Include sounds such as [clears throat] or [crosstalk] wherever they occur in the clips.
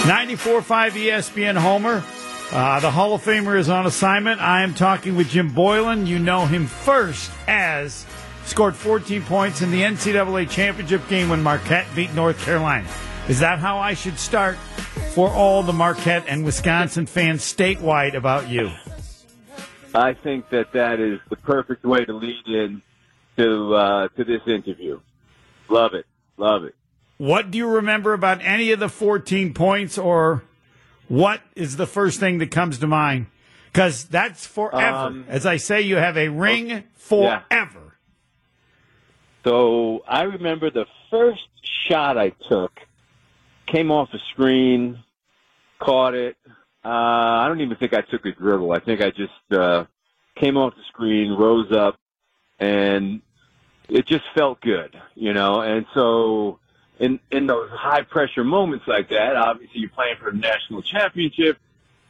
94.5 ESPN Homer. Uh, the Hall of Famer is on assignment. I am talking with Jim Boylan. You know him first as scored 14 points in the NCAA championship game when Marquette beat North Carolina. Is that how I should start for all the Marquette and Wisconsin fans statewide about you? I think that that is the perfect way to lead in to uh, to this interview. Love it, love it. What do you remember about any of the 14 points, or what is the first thing that comes to mind? Because that's forever. Um, As I say, you have a ring forever. So I remember the first shot I took came off the screen, caught it. Uh, I don't even think I took a dribble. I think I just uh, came off the screen, rose up, and it just felt good, you know. And so in in those high pressure moments like that, obviously you're playing for the national championship.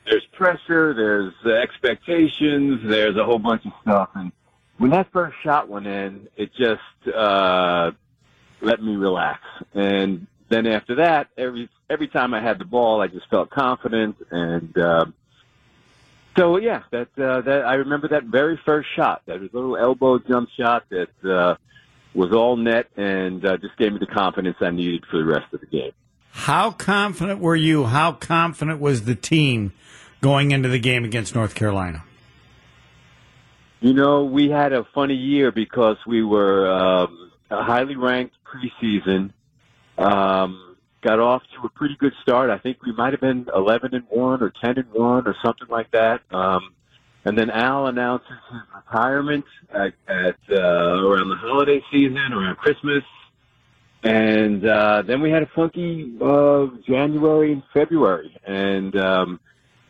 There's pressure, there's expectations, there's a whole bunch of stuff, and when that first shot went in, it just uh, let me relax. And then after that, every every time I had the ball, I just felt confident, and uh, so yeah, that uh, that I remember that very first shot, that little elbow jump shot that uh, was all net, and uh, just gave me the confidence I needed for the rest of the game. How confident were you? How confident was the team going into the game against North Carolina? You know, we had a funny year because we were um, a highly ranked preseason. Um, got off to a pretty good start. I think we might have been 11 and one or 10 and one or something like that. Um, and then Al announces his retirement at, at uh, around the holiday season, around Christmas. And uh, then we had a funky uh, January and February, and um,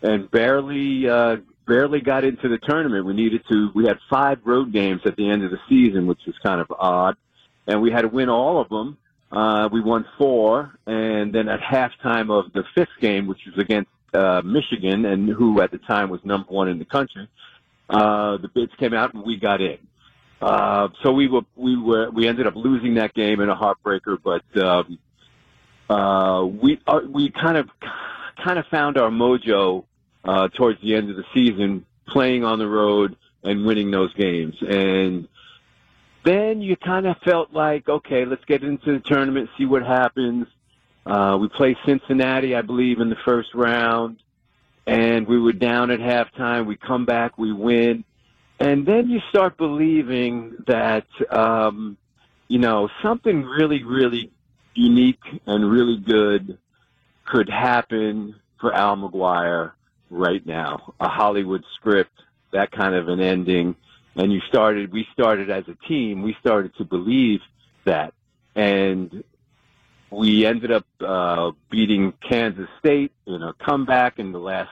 and barely uh, barely got into the tournament. We needed to. We had five road games at the end of the season, which was kind of odd, and we had to win all of them. Uh, we won four, and then at halftime of the fifth game, which was against uh, Michigan, and who at the time was number one in the country, uh, the bids came out and we got in. Uh, so we were we were we ended up losing that game in a heartbreaker, but um, uh, we uh, we kind of kind of found our mojo uh, towards the end of the season, playing on the road and winning those games, and then you kind of felt like, okay, let's get into the tournament, see what happens. Uh, we play Cincinnati, I believe, in the first round, and we were down at halftime. We come back, we win, and then you start believing that, um, you know, something really, really unique and really good could happen for Al McGuire right now. A Hollywood script, that kind of an ending and you started we started as a team we started to believe that and we ended up uh, beating Kansas State in a comeback in the last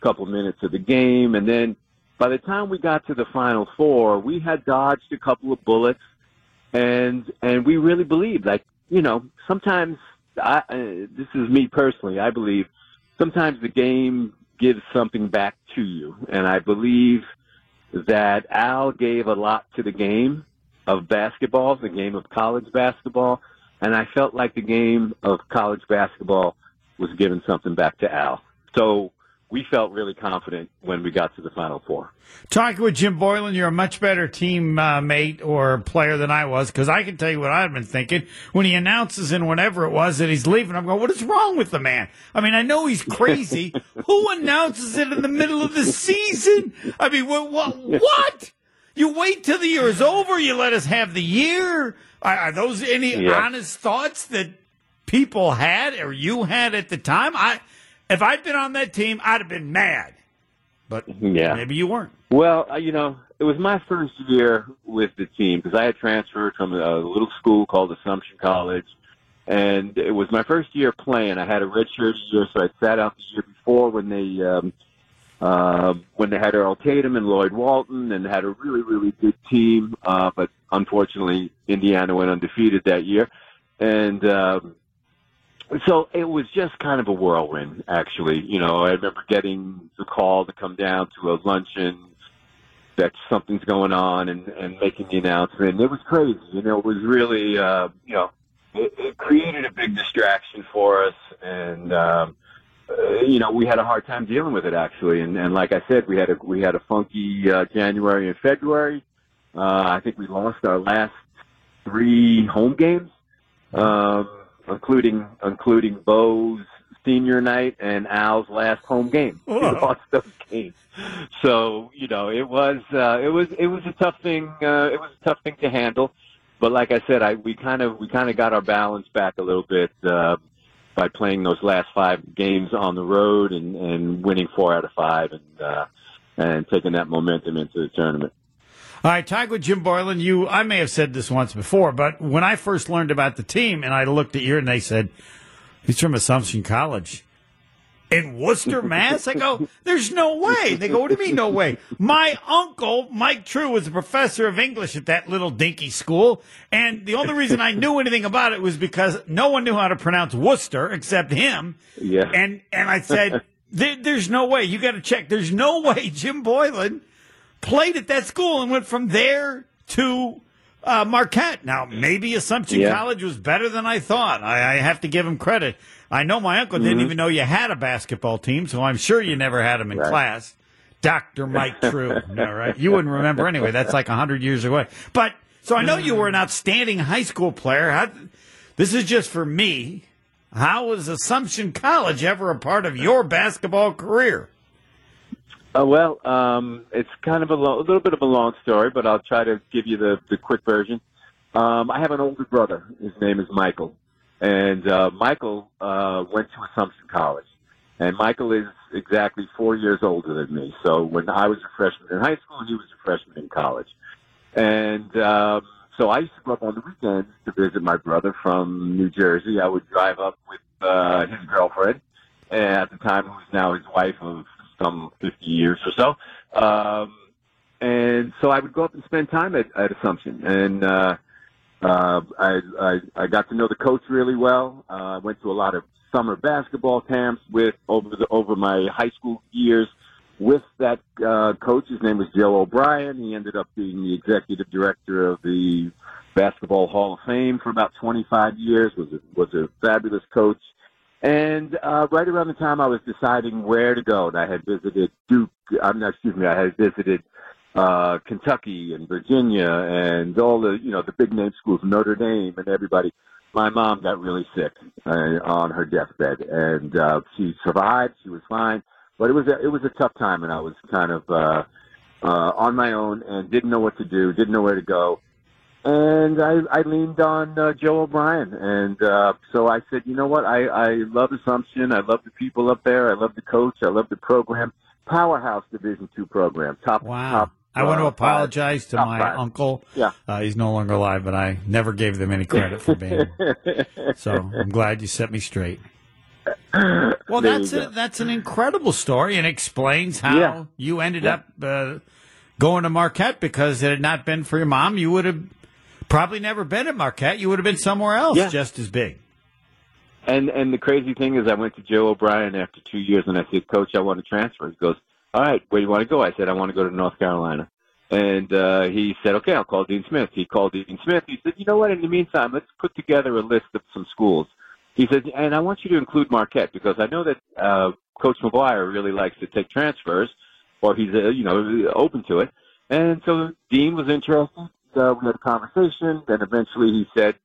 couple minutes of the game. And then by the time we got to the final four we had dodged a couple of bullets and and we really believed like you know sometimes I, uh, this is me personally I believe sometimes the game gives something back to you. And I believe that Al gave a lot to the game of basketball, the game of college basketball, and I felt like the game of college basketball was giving something back to Al. So we felt really confident when we got to the Final Four. Talking with Jim Boylan, you're a much better team uh, mate or player than I was because I can tell you what I've been thinking when he announces in whatever it was that he's leaving. I'm going, what is wrong with the man? I mean, I know he's crazy. [laughs] Who announces it in the middle of the season? I mean, [laughs] what? What? what? You wait till the year is over. You let us have the year. Are, are those any Yeah. honest thoughts that people had or you had at the time? I, if I'd been on that team, I'd have been mad. But Yeah. maybe you weren't. Well, uh, you know, it was my first year with the team because I had transferred from a little school called Assumption College, and it was my first year playing. I had a redshirt year, so I sat out the year before when they um, uh, when they had Earl Tatum and Lloyd Walton, and had a really really good team. Uh, but unfortunately, Indiana went undefeated that year, and. Um, so it was just kind of a whirlwind, actually. You know, I remember getting the call to come down to a luncheon that something's going on and, and making the announcement. It was crazy. You know, it was really, uh, you know, it, it created a big distraction for us. And, um, uh, you know, we had a hard time dealing with it actually. And, and like I said, we had a we had a funky uh, January and February. Uh, I think we lost our last three home games, um, including including Bo's senior night and Al's last home game. [laughs] We lost those games. So you know, it was uh, it was it was a tough thing. Uh, it was a tough thing to handle. But like I said, I we kind of we kind of got our balance back a little bit uh, by playing those last five games on the road and, and winning four out of five and uh, and taking that momentum into the tournament. All right, talk with Jim Boylan. You, I may have said this once before, but when I first learned about the team and I looked at you and they said, he's from Assumption College in Worcester, Mass. I go, there's no way. They go, what do you mean, no way? My uncle, Mike True, was a professor of English at that little dinky school. And the only reason I knew anything about it was because no one knew how to pronounce Worcester except him. Yeah. And, and I said, there, there's no way. You got to check. There's no way Jim Boylan played at that school and went from there to uh, Marquette. Now, maybe Assumption Yeah. College was better than I thought. I, I have to give him credit. I know my uncle didn't even know you had a basketball team, so I'm sure you never had him in Right. class. Dr. Mike [laughs] True. no, right? You wouldn't remember anyway. That's like 100 years away. But, so I know you were an outstanding high school player. How, this is just for me. How was Assumption College ever a part of your basketball career? Uh, well, um, it's kind of a, lo- a little bit of a long story, but I'll try to give you the, the quick version. Um, I have an older brother. His name is Michael, and uh, Michael uh, went to Assumption College, and Michael is exactly four years older than me. So when I was a freshman in high school, he was a freshman in college, and um, so I used to go up on the weekends to visit my brother from New Jersey. I would drive up with uh, his girlfriend, and at the time who is now his wife of some 50 years or so. Um, and so I would go up and spend time at, at Assumption. And, uh, uh, I, I, I got to know the coach really well. Uh, I went to a lot of summer basketball camps with, over the, over my high school years with that, uh, coach. His name was Joe O'Brien. He ended up being the executive director of the Basketball Hall of Fame for about 25 years, was a, was a fabulous coach. And uh, right around the time I was deciding where to go, and I had visited Duke. I'm not, excuse me. I had visited uh, Kentucky and Virginia and all the you know the big name schools, Notre Dame and everybody. My mom got really sick uh, on her deathbed, and uh, she survived. She was fine, but it was a, it was a tough time, and I was kind of uh, uh, on my own and didn't know what to do, didn't know where to go and I, I leaned on uh, Joe O'Brien, and uh, so I said, you know what? I, I love Assumption. I love the people up there. I love the coach. I love the program. Powerhouse Division two program. Top. Wow. Top, I want to uh, apologize to my five. uncle. Yeah. Uh, he's no longer alive, but I never gave them any credit for being. [laughs] so I'm glad you set me straight. [laughs] Well, There that's a, that's an incredible story and explains how Yeah. you ended Yeah. up uh, going to Marquette because it had not been for your mom, you would have probably never been at Marquette. You would have been somewhere else Yeah. just as big. And and the crazy thing is, I went to Joe O'Brien after two years, and I said, Coach, I want to transfer. He goes, All right, where do you want to go? I said, I want to go to North Carolina. And uh, he said, Okay, I'll call Dean Smith. He called Dean Smith. He said, You know what? In the meantime, let's put together a list of some schools. He said, and I want you to include Marquette because I know that uh, Coach McGuire really likes to take transfers, or he's uh, you know open to it. And so Dean was interested. Uh, we had a conversation. Then eventually he said,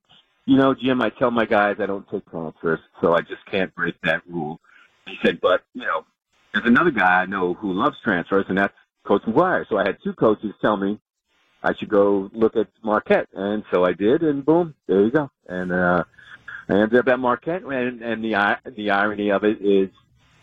you know, Jim, I tell my guys I don't take transfers, so I just can't break that rule. He said, but, you know, there's another guy I know who loves transfers, and that's Coach McGuire. So I had two coaches tell me I should go look at Marquette. And so I did, and boom, there you go. And uh, I ended up at Marquette, and, and the, the irony of it is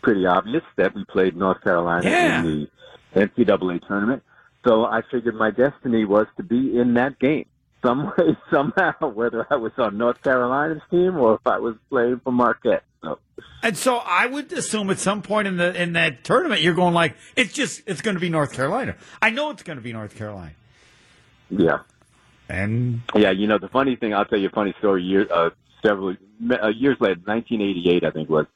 pretty obvious that we played North Carolina Yeah. in the NCAA tournament. So I figured my destiny was to be in that game some [laughs] way, somehow, whether I was on North Carolina's team or if I was playing for Marquette. So, And so I would assume at some point in the in that tournament you're going like it's just it's going to be North Carolina. I know it's going to be North Carolina. yeah. And Yeah, you know, the funny thing, I'll tell you a funny story. Year, uh, several uh, years later, 1988, I think was,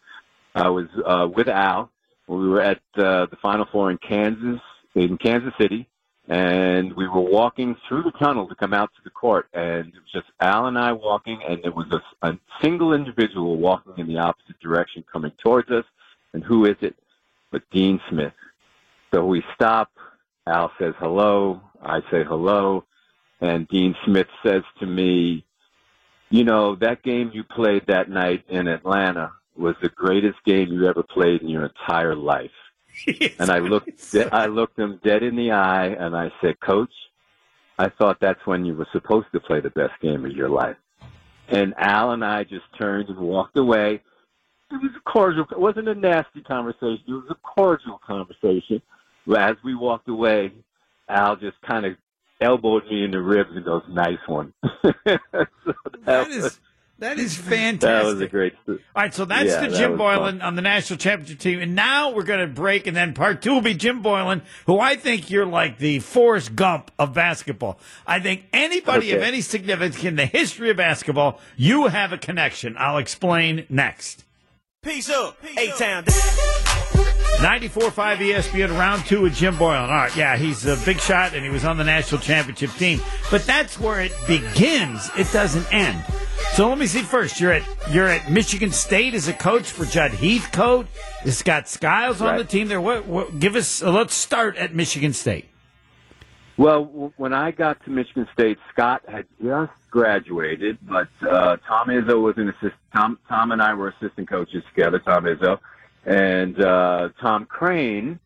I was uh, with Al. We were at uh, the Final Four in Kansas, in Kansas City, and we were walking through the tunnel to come out to the court, and it was just Al and I walking, and there was a, a single individual walking in the opposite direction coming towards us, And who is it? But Dean Smith. So we stop. Al says hello. I say hello. And Dean Smith says to me, you know, that game you played that night in Atlanta was the greatest game you ever played in your entire life. [laughs] and I looked, de- I looked him dead in the eye and I said, Coach, I thought that's when you were supposed to play the best game of your life. And Al and I just turned and walked away. It was a cordial. It wasn't a nasty conversation. It was a cordial conversation. As we walked away, Al just kind of elbowed me in the ribs and goes, "Nice one." [laughs] so that, That was, is that is fantastic. [laughs] that was a great. All right, so that's Yeah, the Jim was Boylan on the national championship team, and now we're going to break, and then part two will be Jim Boylan, who I think you're like the Forrest Gump of basketball. I think anybody of any significance in the history of basketball, you have a connection. I'll explain next. Peace up, A Town. 94.5 ESPN round two with Jim Boylan. All right, yeah, he's a big shot and he was on the national championship team. But that's where it begins. It doesn't end. So let me see first. You're at you're at Michigan State as a coach for Judd Heathcote. It's got Skiles on Right. the team there. What, what give us let's start at Michigan State. Well, when I got to Michigan State, Scott had just graduated, but uh, Tom Izzo was an assistant. Tom, Tom and I were assistant coaches together. Tom Izzo and uh, Tom Crean,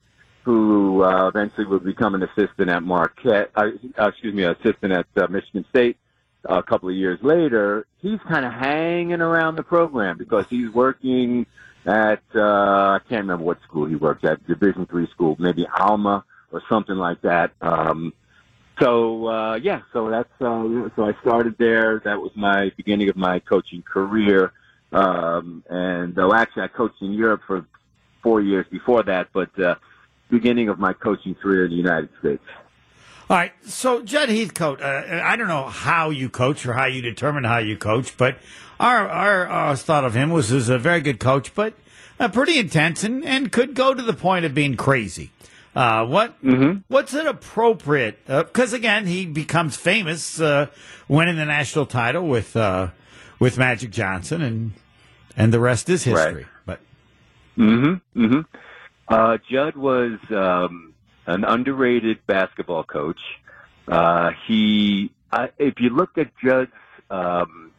who uh, eventually would become an assistant at Marquette. Uh, uh, excuse me, assistant at uh, Michigan State. A couple of years later, he's kind of hanging around the program because he's working at uh, I can't remember what school he works at, Division three school, maybe Alma or something like that. Um, so uh, yeah, so that's uh, so I started there. That was my beginning of my coaching career. Um, and though actually I coached in Europe for four years before that, but uh, beginning of my coaching career in the United States. All right, so Judd Heathcote, uh, I don't know how you coach or how you determine how you coach, but our our uh, thought of him was as a very good coach, but uh, pretty intense and, and could go to the point of being crazy. Uh, what what's an appropriate? Because again, he becomes famous uh, winning the national title with uh, with Magic Johnson, and and the rest is history. But Mm-hmm. Mm-hmm. Uh, Judd was um, an underrated basketball coach. Uh, he, I, if you look at Judd's um,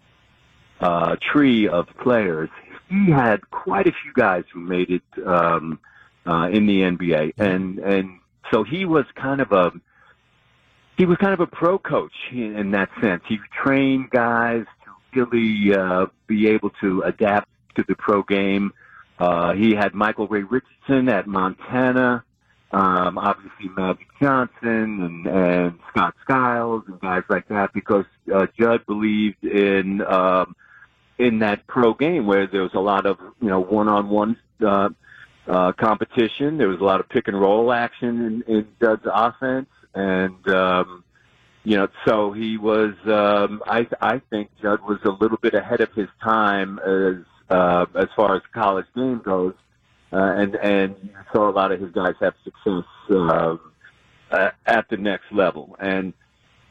uh, tree of players, he had quite a few guys who made it um, uh, in the NBA, and and so he was kind of a he was kind of a pro coach in, that sense. He trained guys really uh, be able to adapt to the pro game. Uh, he had Michael Ray Richardson at Montana, um, obviously Magic Johnson and, and Scott Skiles and guys like that because uh, Judd believed in um, in that pro game where there was a lot of you know one on one competition. There was a lot of pick and roll action in, in Judd's offense, and um, you know, so he was. Um, I I think Judd was a little bit ahead of his time as uh, as far as college game goes, uh, and and saw a lot of his guys have success uh, uh, at the next level. And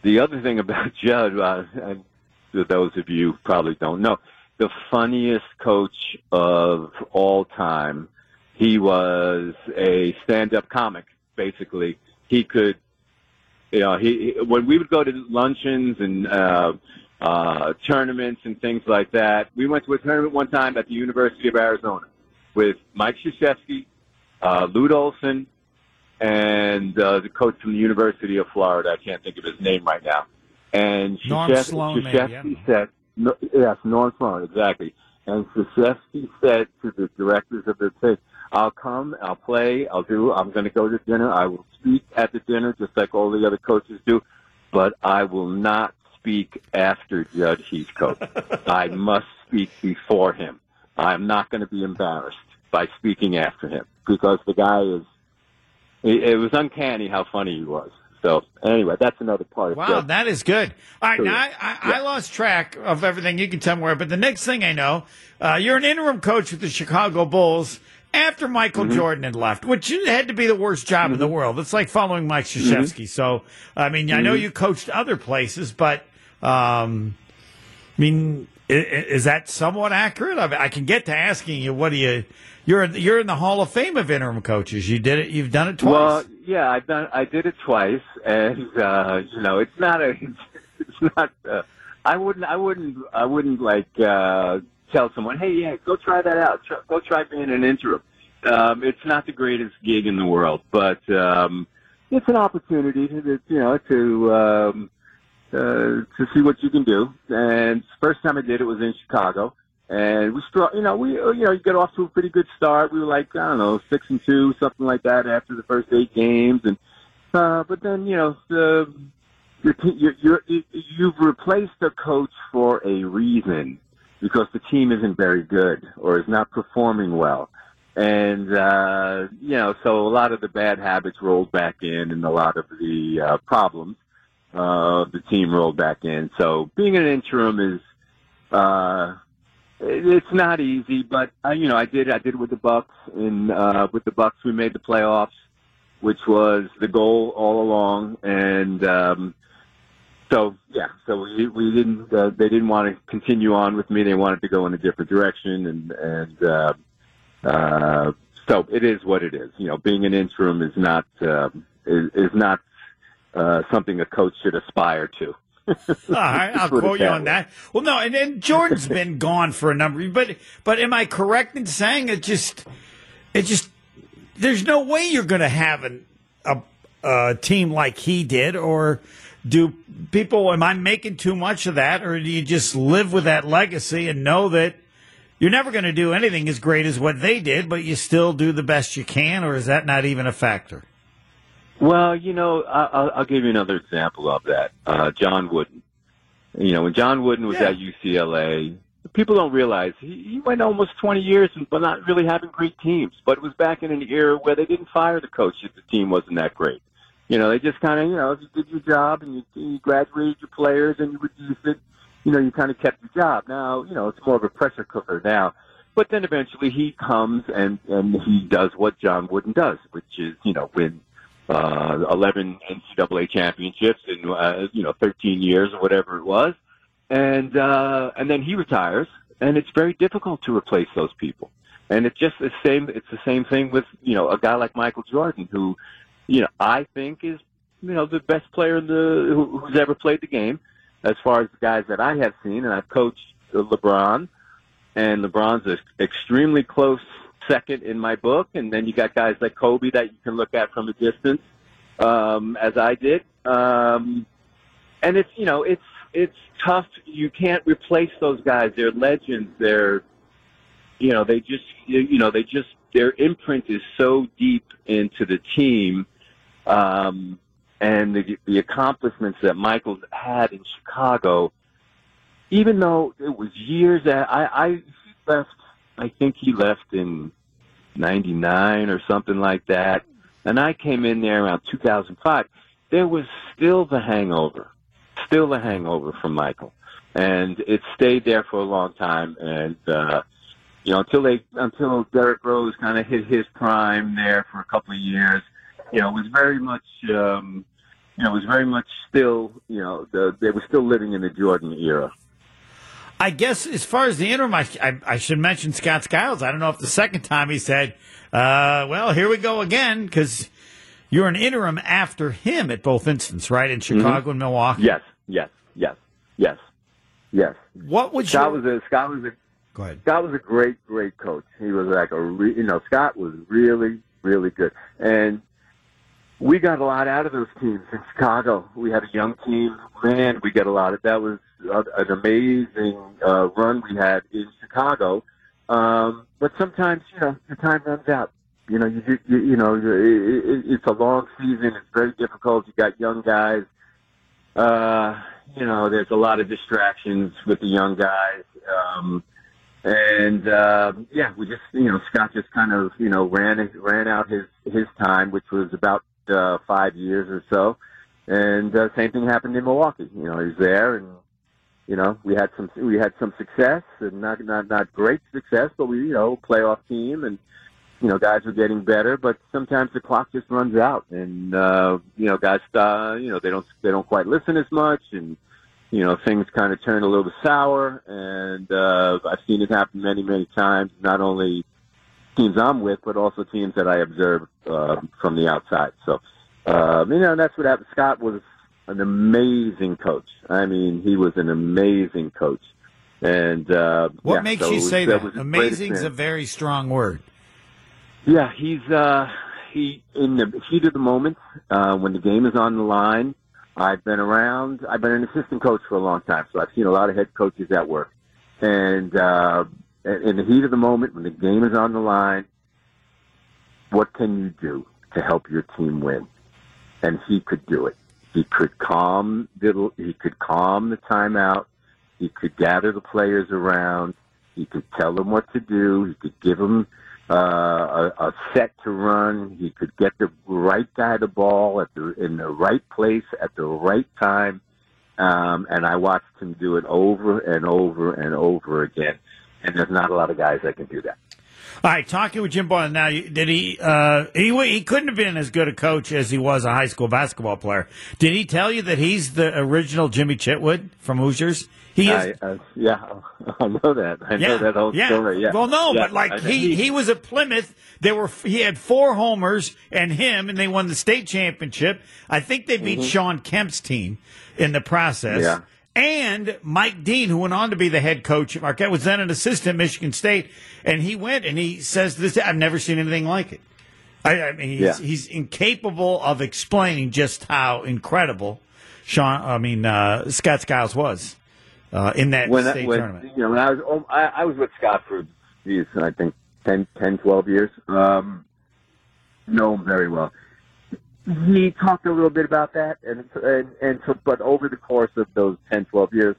the other thing about [laughs] Judd, uh, and those of you probably don't know, the funniest coach of all time. He was a stand-up comic, basically. He could you know, he when we would go to luncheons and uh, uh, tournaments and things like that. We went to a tournament one time at the University of Arizona with Mike Krzyzewski, uh, Lute Olson, and uh, the coach from the University of Florida. I can't think of his name right now. And Norm Krzyzewski- Sloan, maybe, said, no, yes, Norm Sloan, exactly. And Krzyzewski said to the directors of the thing, I'll come, I'll play, I'll do, I'm going to go to dinner, I will speak at the dinner just like all the other coaches do, but I will not speak after Judd Heathcote. [laughs] I must speak before him. I'm not going to be embarrassed by speaking after him because the guy is, it, it was uncanny how funny he was. So anyway, that's another part of Wow, Judd. that is good. All right, So, now I, I, I lost track of everything. You can tell me where, but the next thing I know, uh, you're an interim coach with the Chicago Bulls after Michael Mm-hmm. Jordan had left, which had to be the worst job in the world. It's like following Mike Mm-hmm. So, I mean, I know you coached other places, but um, I mean, Is, that somewhat accurate? I, mean, I, can get to asking you, what do you? You're you're in the Hall of Fame of interim coaches. You did it. You've done it twice. Well, yeah, I've done. I did it twice, and uh, you know, it's not a. [laughs] It's not. Uh, I wouldn't. I wouldn't. I wouldn't like uh, tell someone, "Hey, yeah, go try that out. Try, go try being an interim." Um, it's not the greatest gig in the world, but um, it's an opportunity to, you know, to um, uh, to see what you can do. And first time I did it was in Chicago, and we struck. You know, we you know you get off to a pretty good start. We were like I don't know six and two, something like that after the first eight games, and uh, but then you know the. You're, you're, you're, you've replaced a coach for a reason because the team isn't very good or is not performing well. And, uh, you know, so a lot of the bad habits rolled back in and a lot of the uh, problems uh, the team rolled back in. So being an interim is, uh, it's not easy, but uh, you know, I did, I did with the Bucks and, uh, with the Bucks, we made the playoffs, which was the goal all along. And, um, so yeah, so we we didn't uh, they didn't want to continue on with me. They wanted to go in a different direction, and and uh, uh, so it is what it is. You know, being an interim is not uh, is, is not uh, something a coach should aspire to. [laughs] All right, I'll [laughs] quote you on way. that. Well, no, and, and Jordan's [laughs] been gone for a number, but but am I correct in saying it just it just there's no way you're going to have an, a a team like he did, or do people? Am I making too much of that, or do you just live with that legacy and know that? You're never going to do anything as great as what they did, but you still do the best you can, or is that not even a factor? Well, you know, I'll, I'll give you another example of that. Uh, John Wooden. You know, when John Wooden was yeah. at UCLA, people don't realize he, he went almost 20 years but not really having great teams. But it was back in an era where they didn't fire the coach if the team wasn't that great. You know, they just kind of, you know, if you did your job and you, you graduated your players and you reduced it, you know, you kind of kept your job. Now, you know, it's more of a pressure cooker now. But then eventually he comes and, and he does what John Wooden does, which is, you know, win uh, 11 NCAA championships in, uh, you know, 13 years or whatever it was. And, uh, and then he retires and it's very difficult to replace those people. And it's just the same, it's the same thing with, you know, a guy like Michael Jordan who, you know, I think is, you know, the best player in the, who, who's ever played the game as far as the guys that I have seen. And I've coached LeBron and LeBron's an extremely close second in my book, and then you got guys like Kobe that you can look at from a distance, um, as I did. Um, and it's you know it's it's tough. You can't replace those guys. They're legends. They're you know they just you know they just their imprint is so deep into the team. Um, and the, the accomplishments that Michael's had in Chicago, even though it was years that I, I left, I think he left in 99 or something like that. And I came in there around 2005. There was still the hangover, still the hangover from Michael. And it stayed there for a long time. And, uh, you know, until they, until Derrick Rose kind of hit his prime there for a couple of years, you know, it was very much, um, you know, it was very much still, you know, the, they were still living in the Jordan era. I guess as far as the interim, I, I, I, should mention Scott Skiles. I don't know if the second time he said, uh, well, here we go again, because you're an interim after him at both instances, right? In Chicago mm-hmm. and Milwaukee? Yes, yes, yes, yes, yes. What would Scott your... was a Scott was a Go ahead. Scott was a great, great coach. He was like a, re, you know, Scott was really, really good. And we got a lot out of those teams in Chicago. We had a young team. Man, we got a lot of that was an amazing uh, run we had in Chicago. Um, but sometimes, you know, the time runs out. You know, you you, you know, it, it, it's a long season. It's very difficult. You got young guys. Uh, you know, there's a lot of distractions with the young guys. Um, and uh, yeah, we just you know Scott just kind of you know ran ran out his his time, which was about uh, five years or so. And uh, same thing happened in Milwaukee. You know, he was there, and you know we had some we had some success, and not not not great success, but we you know playoff team, and you know guys were getting better. But sometimes the clock just runs out, and uh, you know guys uh, you know they don't they don't quite listen as much, and you know, things kind of turn a little bit sour, and uh, I've seen it happen many, many times. Not only teams I'm with, but also teams that I observe uh, from the outside. So, um, you know, that's what happened. Scott was an amazing coach. I mean, he was an amazing coach. And uh, what yeah, makes so you was- say that? that? was a Amazing is a very strong word. Yeah, he's uh he in the heat of the moment, uh when the game is on the line. I've been around I've been an assistant coach for a long time, so I've seen a lot of head coaches at work. And uh in the heat of the moment when the game is on the line, what can you do to help your team win? And he could do it. He could calm the he could calm the timeout. He could gather the players around. He could tell them what to do. He could give them uh, a, a set to run. He could get the right guy the ball at the in the right place at the right time. Um, and I watched him do it over and over and over again. And there's not a lot of guys that can do that. All right, talking with Jim Boylan now. Did he? Uh, he he couldn't have been as good a coach as he was a high school basketball player. Did he tell you that he's the original Jimmy Chitwood from Hoosiers? He is. I, uh, yeah, [laughs] I know that. I know that whole yeah. story. Yeah. Well, no, Yeah, but like he he was at Plymouth. There were he had four homers and him, and they won the state championship. I think they beat Shawn Kemp's team in the process. Mm-hmm. Yeah. And Mike Deane, who went on to be the head coach at Marquette, was then an assistant at Michigan State, and he went and he says this. I've never seen anything like it. I, I mean, he's, Yeah. he's incapable of explaining just how incredible Sean. I mean, uh, Scott Skiles was uh, in that when, state when tournament. you know when I was oh, I, I was with Scott for geez, I think 10, 10 12 years. Um, know him very well. He talked a little bit about that, and and and so, but over the course of those 10, 12 years,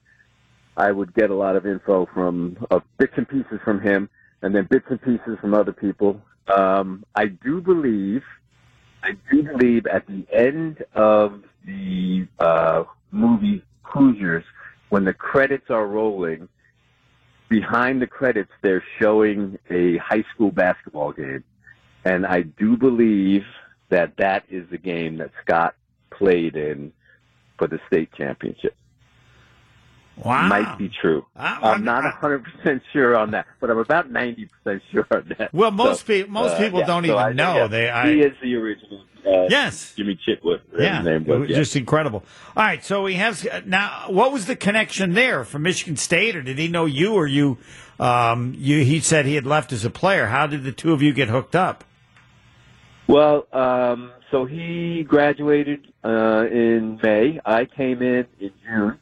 I would get a lot of info from uh, bits and pieces from him, and then bits and pieces from other people. Um, I do believe, I do believe at the end of the uh, movie Hoosiers, when the credits are rolling, behind the credits they're showing a high school basketball game, and I do believe that that is the game that Scott played in for the state championship. Wow. Might be true. I- I'm I'm- not 100% sure on that, but I'm about 90% sure on that. Well, most So, peo- most uh, people yeah, don't so even I- know. yeah, They, I, he is the original. Uh, yes, Jimmy Chitwood. his yeah, name was, yeah. just incredible. All right, so we have now. What was the connection there from Michigan State, or did he know you, or you? Um, you he said he had left as a player. How did the two of you get hooked up? Well, um, so he graduated uh, in May. I came in in June,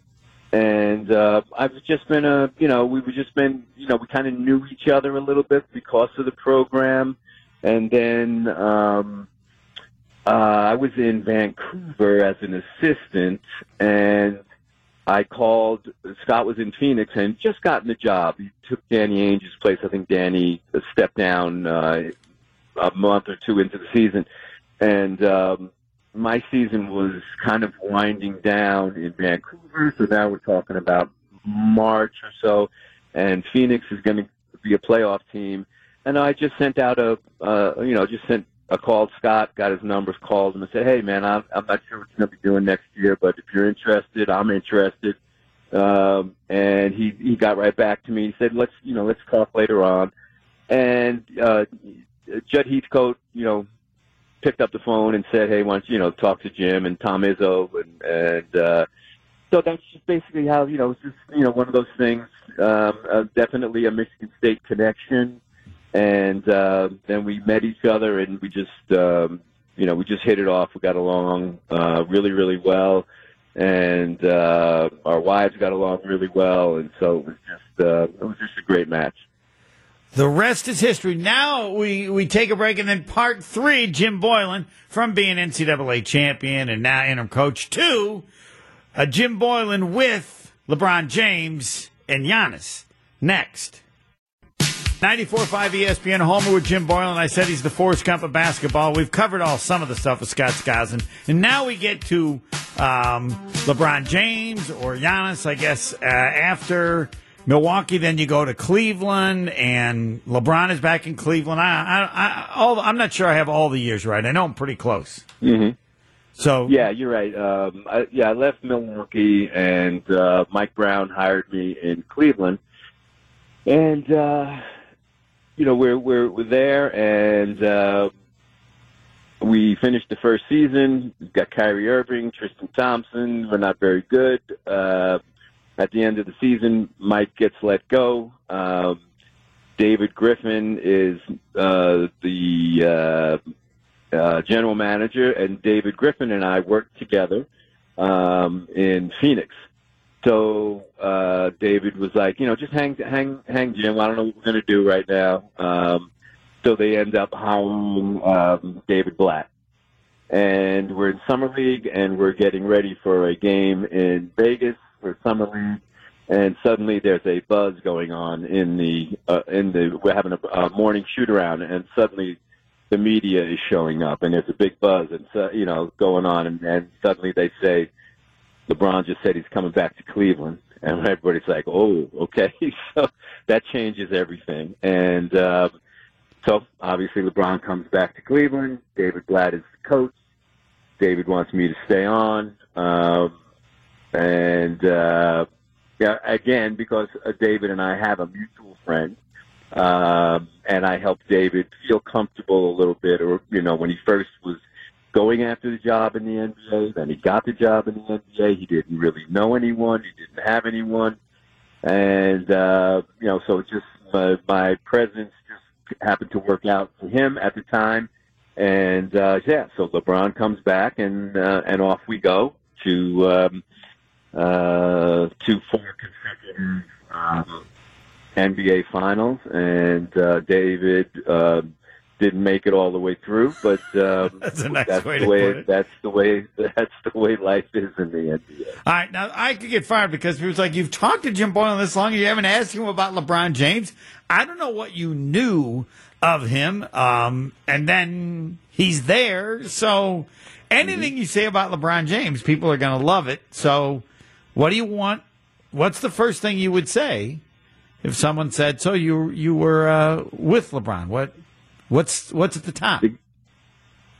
and uh, I've just been a, you know, we've just been, you know, we kind of knew each other a little bit because of the program, and then um, uh, I was in Vancouver as an assistant, and I called. Scott was in Phoenix and just gotten the job. He took Danny Ainge's place. I think Danny stepped down. Uh, a month or two into the season, and um, my season was kind of winding down in Vancouver. So now we're talking about March or so, and Phoenix is going to be a playoff team. And I just sent out a, uh, you know, just sent a call to Scott, got his numbers, called him, and said, "Hey, man, I'm, I'm not sure what you're going to be doing next year, but if you're interested, I'm interested." Um, and he he got right back to me. He said, "Let's, you know, let's talk later on." And uh, Judd Heathcote, you know, picked up the phone and said, "Hey, why don't you, you know talk to Jim and Tom Izzo?" And and uh, so that's just basically how you know it's just you know one of those things. Um, uh, definitely a Michigan State connection, and uh, then we met each other and we just um, you know we just hit it off. We got along uh, really really well, and uh, our wives got along really well, and so it was just uh, it was just a great match. The rest is history. Now we, we take a break, and then part three, Jim Boylan from being NCAA champion and now interim coach to uh, Jim Boylan with LeBron James and Giannis. Next. 94.5 ESPN Homer with Jim Boylan. I said he's the Forrest Gump of basketball. We've covered all some of the stuff with Scott Skousen. And now we get to um, LeBron James or Giannis, I guess, uh, after Milwaukee. Then you go to Cleveland, and LeBron is back in Cleveland. I, I, I, all, I'm not sure I have all the years right. I know I'm pretty close. Mm-hmm. So Yeah, you're right. Um, I, yeah, I left Milwaukee, and uh, Mike Brown hired me in Cleveland, and uh, you know we're we're we're there, and uh, we finished the first season. We've got Kyrie Irving, Tristan Thompson. We're not very good. Uh, at the end of the season, Mike gets let go. Um, David Griffin is uh, the uh, uh, general manager, and David Griffin and I worked together um, in Phoenix. So uh, David was like, you know, just hang, hang, hang, Jim. I don't know what we're going to do right now. Um, so they end up hiring um, David Blatt, and we're in summer league, and we're getting ready for a game in Vegas for summer league. And suddenly there's a buzz going on in the uh, in the we're having a, a morning shoot around, and suddenly the media is showing up and there's a big buzz and so, you know going on and, and suddenly they say LeBron just said he's coming back to Cleveland and everybody's like oh okay [laughs] so that changes everything and uh, so obviously LeBron comes back to Cleveland David Blatt is the coach David wants me to stay on um, and uh, yeah again because uh, David and I have a mutual friend um, and I helped David feel comfortable a little bit, or you know, when he first was going after the job in the NBA, then he got the job in the NBA. He didn't really know anyone. He didn't have anyone, and uh, you know, so it just uh, my presence just happened to work out for him at the time. And uh, yeah, so LeBron comes back, and uh, and off we go to um, uh, to four consecutive. Um, NBA Finals, and uh, David uh, didn't make it all the way through, but um, [laughs] that's, nice that's way the way that's the way that's the way life is in the NBA. All right, now I could get fired because people's like, you've talked to Jim Boylan this long, and you haven't asked him about LeBron James. I don't know what you knew of him, um, and then he's there. So anything you say about LeBron James, people are going to love it. So what do you want? What's the first thing you would say if someone said, "So you you were uh, with LeBron"? What what's what's at the top? The,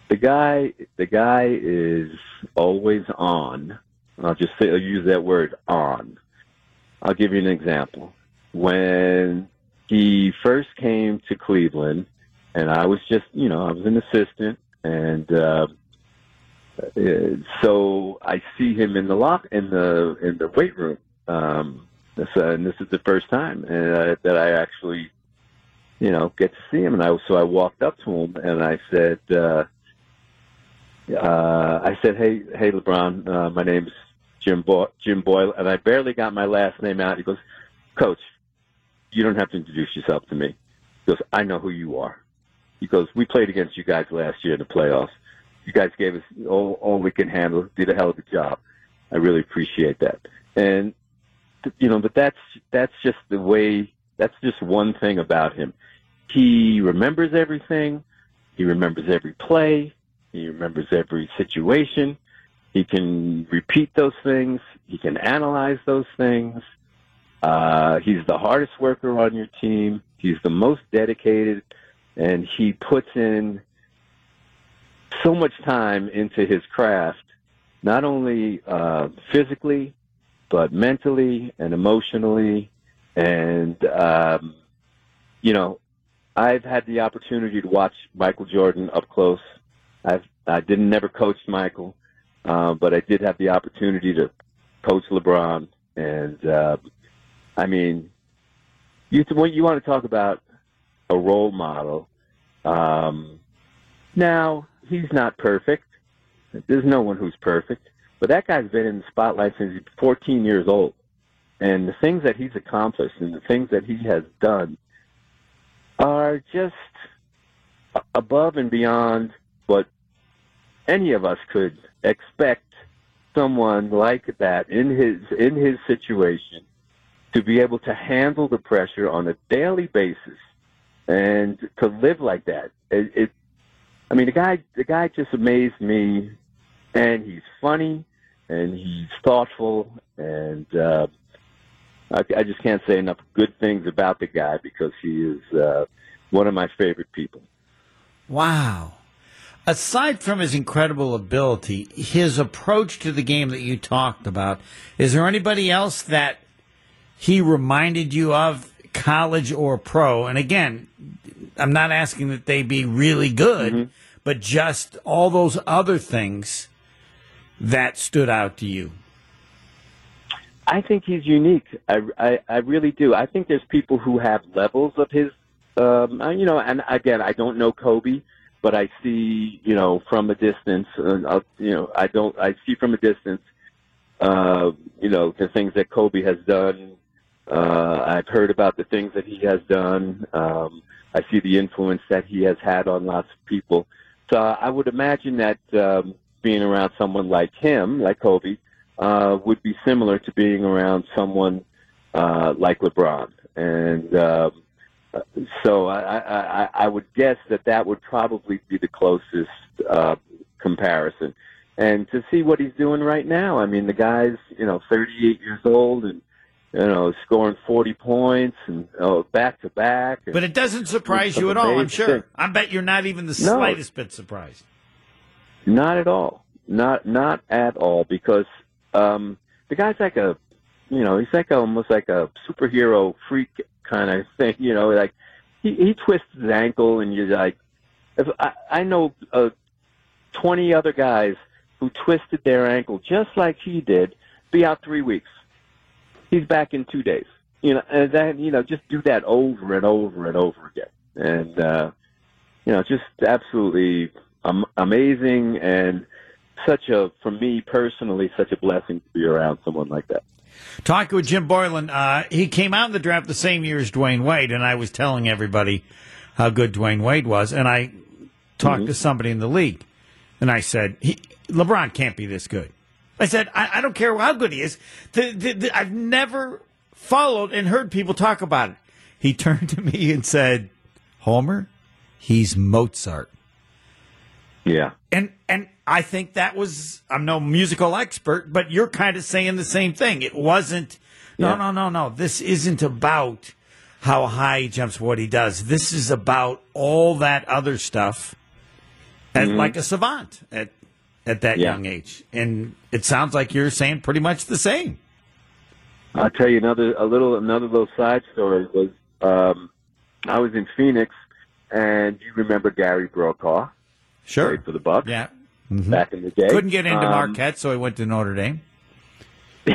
the guy the guy is always on. I'll just say I'll use that word on. I'll give you an example. When he first came to Cleveland, and I was just you know I was an assistant, and uh, so I see him in the lock in the in the weight room. Um, uh, and this is the first time uh, that I actually, you know, get to see him. And I so I walked up to him and I said, uh, uh, I said, hey, hey, LeBron, uh, my name's Jim Bo- Jim Boyle, and I barely got my last name out. He goes, Coach, you don't have to introduce yourself to me. He goes, I know who you are. He goes, we played against you guys last year in the playoffs. You guys gave us all, all we can handle, did a hell of a job. I really appreciate that. And you know, but that's that's just the way. That's just one thing about him. He remembers everything. He remembers every play. He remembers every situation. He can repeat those things. He can analyze those things. Uh, he's the hardest worker on your team. He's the most dedicated, and he puts in so much time into his craft, not only uh, physically, but mentally and emotionally. And, um, you know, I've had the opportunity to watch Michael Jordan up close. I've, I didn't never coach Michael, uh, but I did have the opportunity to coach LeBron. And, uh, I mean, you, you want to talk about a role model, um, now he's not perfect. There's no one who's perfect. But that guy's been in the spotlight since he's 14 years old. And the things that he's accomplished and the things that he has done are just above and beyond what any of us could expect someone like that in his in his situation to be able to handle the pressure on a daily basis and to live like that. It, it I mean the guy the guy just amazed me and he's funny and he's thoughtful, and uh, I, I just can't say enough good things about the guy because he is uh, one of my favorite people. Wow. Aside from his incredible ability, his approach to the game that you talked about, is there anybody else that he reminded you of, college or pro? And again, I'm not asking that they be really good, mm-hmm. but just all those other things that stood out to you. I think he's unique. I, I, I really do. I think there's people who have levels of his, um, you know, and again, I don't know Kobe, but I see, you know, from a distance, uh, you know, I don't, I see from a distance, uh, you know, the things that Kobe has done. Uh, I've heard about the things that he has done. Um, I see the influence that he has had on lots of people. So I would imagine that um, being around someone like him, like Kobe, uh, would be similar to being around someone uh, like LeBron. And um, so I, I, I would guess that that would probably be the closest uh, comparison. And to see what he's doing right now, I mean, the guy's you know 38 years old and you know scoring 40 points and oh, back to back. But it doesn't surprise you at all. I'm sure. I bet you're not even the slightest no, bit surprised. Not at all. Not not at all because um, the guy's like a, you know, he's like almost like a superhero freak kind of thing. [laughs] You know, like he he twists his ankle, and you're like, if I, I know uh, twenty other guys who twisted their ankle just like he did, be out three weeks. He's back in two days. You know, and then you know, just do that over and over and over again, and uh, you know, just absolutely um, amazing and such a, for me personally, such a blessing to be around someone like that. Talking with Jim Boylan, uh, he came out in the draft the same year as Dwyane Wade, and I was telling everybody how good Dwyane Wade was, and I talked mm-hmm. to somebody in the league, and I said, he, LeBron can't be this good. I said, I, I don't care how good he is. The, the, the, I've never followed and heard people talk about it. He [laughs] turned to me and said, Homer, he's Mozart. Yeah. And and I think that was I'm no musical expert, but you're kind of saying the same thing. It wasn't no, yeah. no, no, no. This isn't about how high he jumps, what he does. This is about all that other stuff, and mm-hmm. like a savant at at that yeah. young age. And it sounds like you're saying pretty much the same. I'll tell you another a little another little side story was um, I was in Phoenix, and you remember Gary Brokaw? Sure. Played for the Bucks. Yeah. Mm-hmm. Back in the day. Couldn't get into um, Marquette, so he went to Notre Dame. [laughs]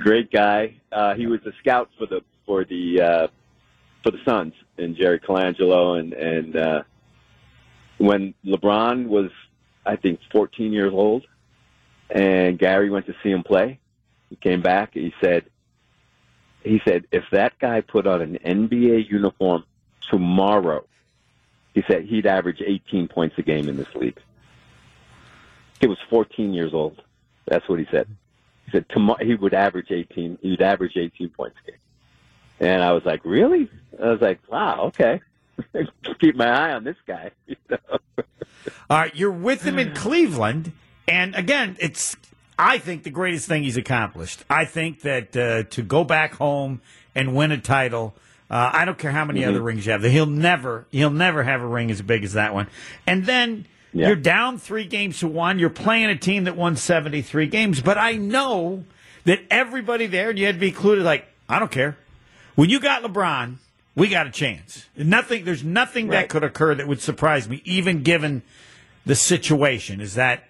Great guy. Uh, he was a scout for the for the uh, for the Suns and Jerry Colangelo and and uh, when LeBron was I think 14 years old and Gary went to see him play. He came back. He said he said if that guy put on an NBA uniform tomorrow, he said he'd average 18 points a game in this league. He was 14 years old. That's what he said. He said tomorrow he would average 18. He'd average 18 points a game. And I was like, really? I was like, wow, okay. [laughs] Keep my eye on this guy. You know? All right, you're with him in Cleveland, and again, it's I think the greatest thing he's accomplished. I think that uh, to go back home and win a title uh, I don't care how many mm-hmm. other rings you have. He'll never, he'll never have a ring as big as that one. And then yeah. you're down three games to one. You're playing a team that won 73 games. But I know that everybody there, and you had to be included, like, I don't care. When you got LeBron, we got a chance. Nothing. There's nothing right. that could occur that would surprise me, even given the situation. Is that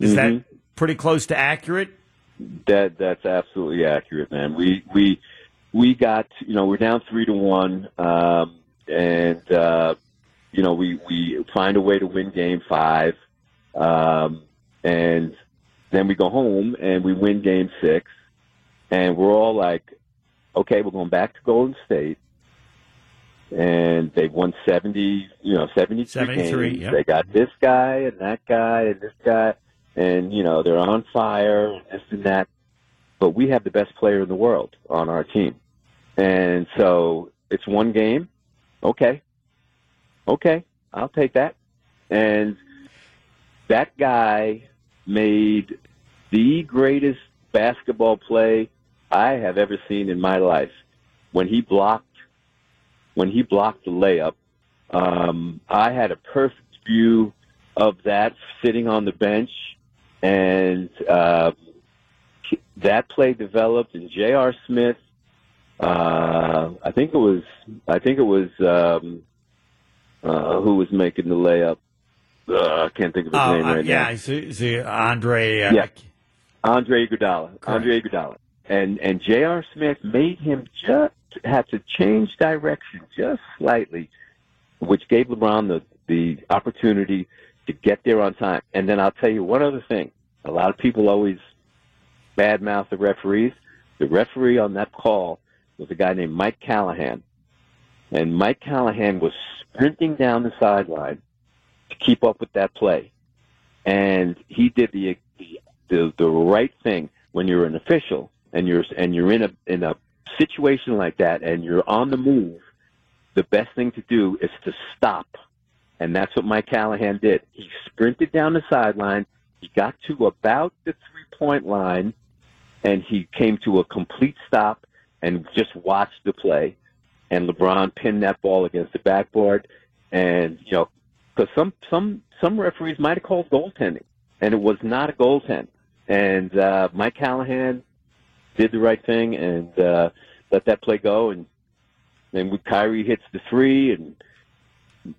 is mm-hmm. that pretty close to accurate? That that's absolutely accurate, man. We we we got, you know, we're down three to one, um, and uh, you know, we we find a way to win game five, um, and then we go home and we win game six, and we're all like, okay, we're going back to Golden State, and they've won seventy, you know, seventy three games. Yep. They got this guy and that guy and this guy, and you know, they're on fire and this and that but we have the best player in the world on our team. And so it's one game. Okay. Okay. I'll take that. And that guy made the greatest basketball play I have ever seen in my life. When he blocked, when he blocked the layup, um, I had a perfect view of that sitting on the bench, and uh, that play developed, and J.R. Smith. Uh, I think it was. I think it was um, uh, who was making the layup. Uh, I can't think of his Oh, name uh, right yeah, now. see, see, Andre. Uh, Yeah. Andre Iguodala. Andre Iguodala. And and J.R. Smith made him just have to change direction just slightly, which gave LeBron the the opportunity to get there on time. And then I'll tell you one other thing. A lot of people always badmouth the referees. The referee on that call was a guy named Mike Callahan. And Mike Callahan was sprinting down the sideline to keep up with that play. And he did the the, the right thing when you're an official and you're and you're in a in a situation like that and you're on the move. The best thing to do is to stop, and that's what Mike Callahan did. He sprinted down the sideline. He got to about the three point line, and he came to a complete stop and just watched the play. And LeBron pinned that ball against the backboard, and you know, because some some some referees might have called goaltending, and it was not a goaltend. And uh, Mike Callahan did the right thing and uh, let that play go. And then Kyrie hits the three, and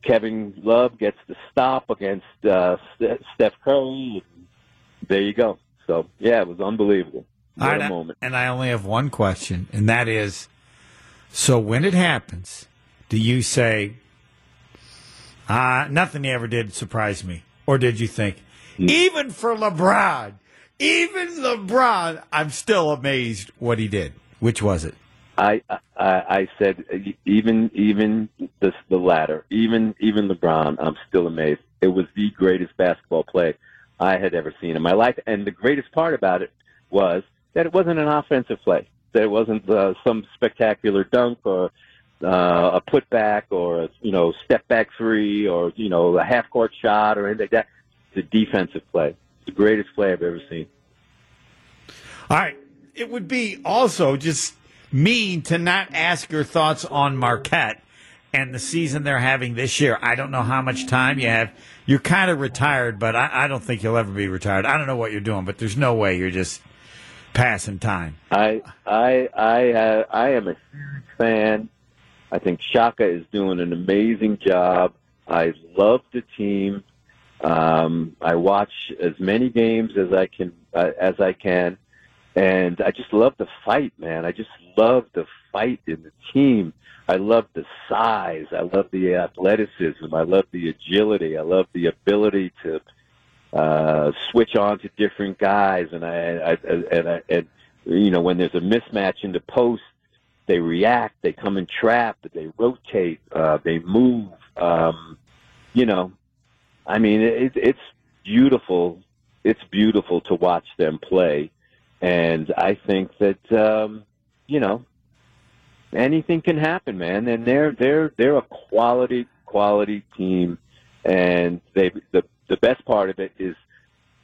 Kevin Love gets the stop against uh, Steph Curry, there you go. So yeah, it was unbelievable. What right, a moment. And I only have one question, and that is so when it happens, do you say, uh, nothing he ever did surprised me? Or did you think, even for LeBron, even LeBron, I'm still amazed what he did? Which was it? I, I I said even even the the latter, even even LeBron, I'm still amazed. It was the greatest basketball play I had ever seen in my life, and the greatest part about it was that it wasn't an offensive play. That it wasn't uh, some spectacular dunk or uh, a putback or a you know step back three or you know a half court shot or anything like that. It's a defensive play. The greatest play I've ever seen. All right. It would be also just mean to not ask your thoughts on Marquette and the season they're having this year. I don't know how much time you have. You're kind of retired, but I, I don't think you'll ever be retired. I don't know what you're doing, but there's no way you're just passing time. I I I uh, I am a huge fan. I think Shaka is doing an amazing job. I love the team. Um, I watch as many games as I can uh, as I can, and I just love the fight, man. I just love the fight in the team. I love the size. I love the athleticism. I love the agility. I love the ability to uh, switch on to different guys, and I, I and I, and you know when there's a mismatch in the post, they react, they come and trap, they rotate, uh, they move. Um, you know, I mean, it, it's beautiful. It's beautiful to watch them play, and I think that um, you know anything can happen, man. And they're they're they're a quality quality team, and they the the best part of it is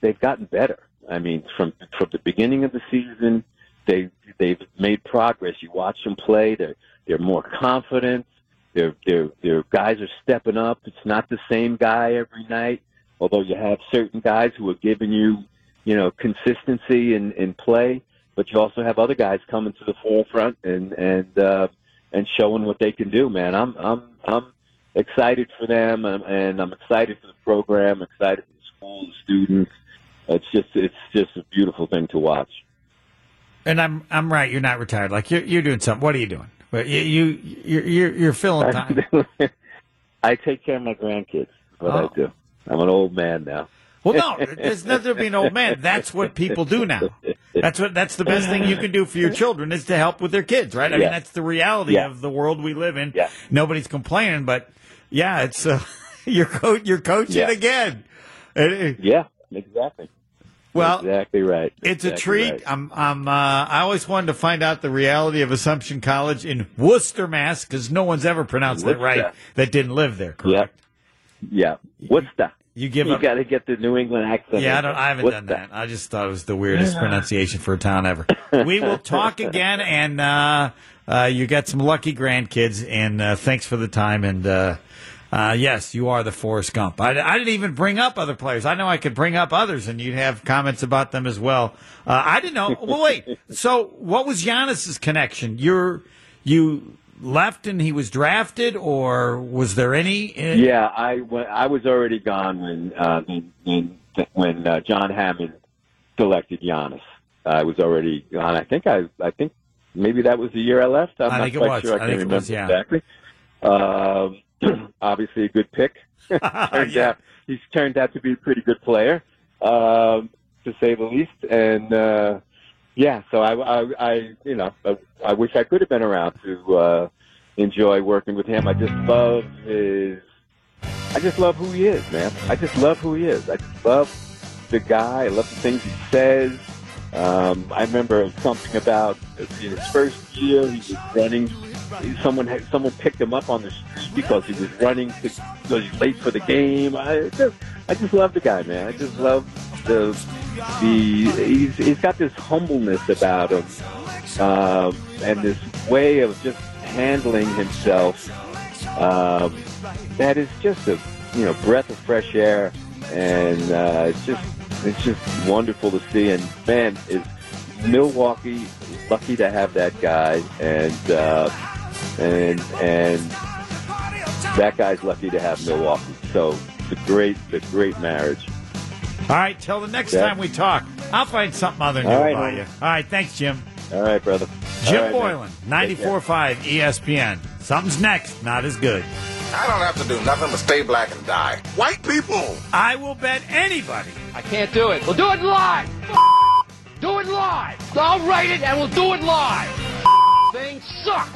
they've gotten better. I mean, from from the beginning of the season, they they've made progress. You watch them play; they're they're more confident. Their their their guys are stepping up. It's not the same guy every night, although you have certain guys who are giving you, you know, consistency in in play. But you also have other guys coming to the forefront and and uh, and showing what they can do. Man, I'm I'm I'm excited for them, and, and I'm excited for the program. Excited for the school, the students. It's just it's just a beautiful thing to watch. And I'm I'm right. You're not retired. Like you're you're doing something. What are you doing? But you you you're you're, you're filling time. [laughs] I take care of my grandkids. What Oh. I do. I'm an old man now. Well, no, there's nothing to be an old man. That's what people do now. That's what. That's the best thing you can do for your children is to help with their kids, right? I mean, that's the reality Yeah. of the world we live in. Yeah. Nobody's complaining, but yeah, it's uh, [laughs] you're co- you're coaching again. Yeah, exactly. Well, exactly right. It's a treat. right. I'm. I'm. Uh, I always wanted to find out the reality of Assumption College in Worcester, Mass, because no one's ever pronounced it right that didn't live there. Correct. Yeah. What's that? You give You up. got to get the New England accent. Yeah, I don't. I haven't What's done that. I just thought it was the weirdest pronunciation for a town ever. We will talk again, and uh, uh, you got some lucky grandkids. And uh, thanks for the time. And uh, Uh, yes, you are the Forrest Gump. I, I, didn't even bring up other players. I know I could bring up others, and you'd have comments about them as well. Uh, I didn't know. [laughs] well, wait. So, what was Giannis's connection? You're you left and he was drafted, or was there any? Yeah, I I was already gone when uh, when, when uh, John Hammond selected Giannis. I was already gone. I think I I think maybe that was the year I left. I'm I not think it quite was. sure. I, I think it was, yeah. exactly. Um, [clears throat] obviously, a good pick. [laughs] [laughs] Yeah. out, he's turned out to be a pretty good player, um, to say the least. And uh, yeah, so I, I, I, you know, I, I wish I could have been around to uh, enjoy working with him. I just love his. I just love who he is, man. I just love who he is. I just love the guy. I love the things he says. Um, I remember something about in his first year, he was running. Someone had, someone picked him up on the street because he was running to, because he's late for the game. I just, I just love the guy, man. I just love the the he's he's got this humbleness about him, um, and this way of just handling himself. Um, that is just a you know breath of fresh air, and uh, it's just it's just wonderful to see. And man, is Milwaukee lucky to have that guy, and uh, and and that guy's lucky to have Milwaukee. So it's a great, a great marriage. All right, till the next Yeah. time we talk, I'll find something other new All right, about man. you. All right, thanks, Jim. All right, brother. Jim All right, man. Boylan, Take care. 94.5 ESPN. Something's next, not as good. I don't have to do nothing but stay black and die. White people! I will bet anybody. I can't do it. We'll do it live. [laughs] Do it live. I'll write it and we'll do it live. Thing sucks.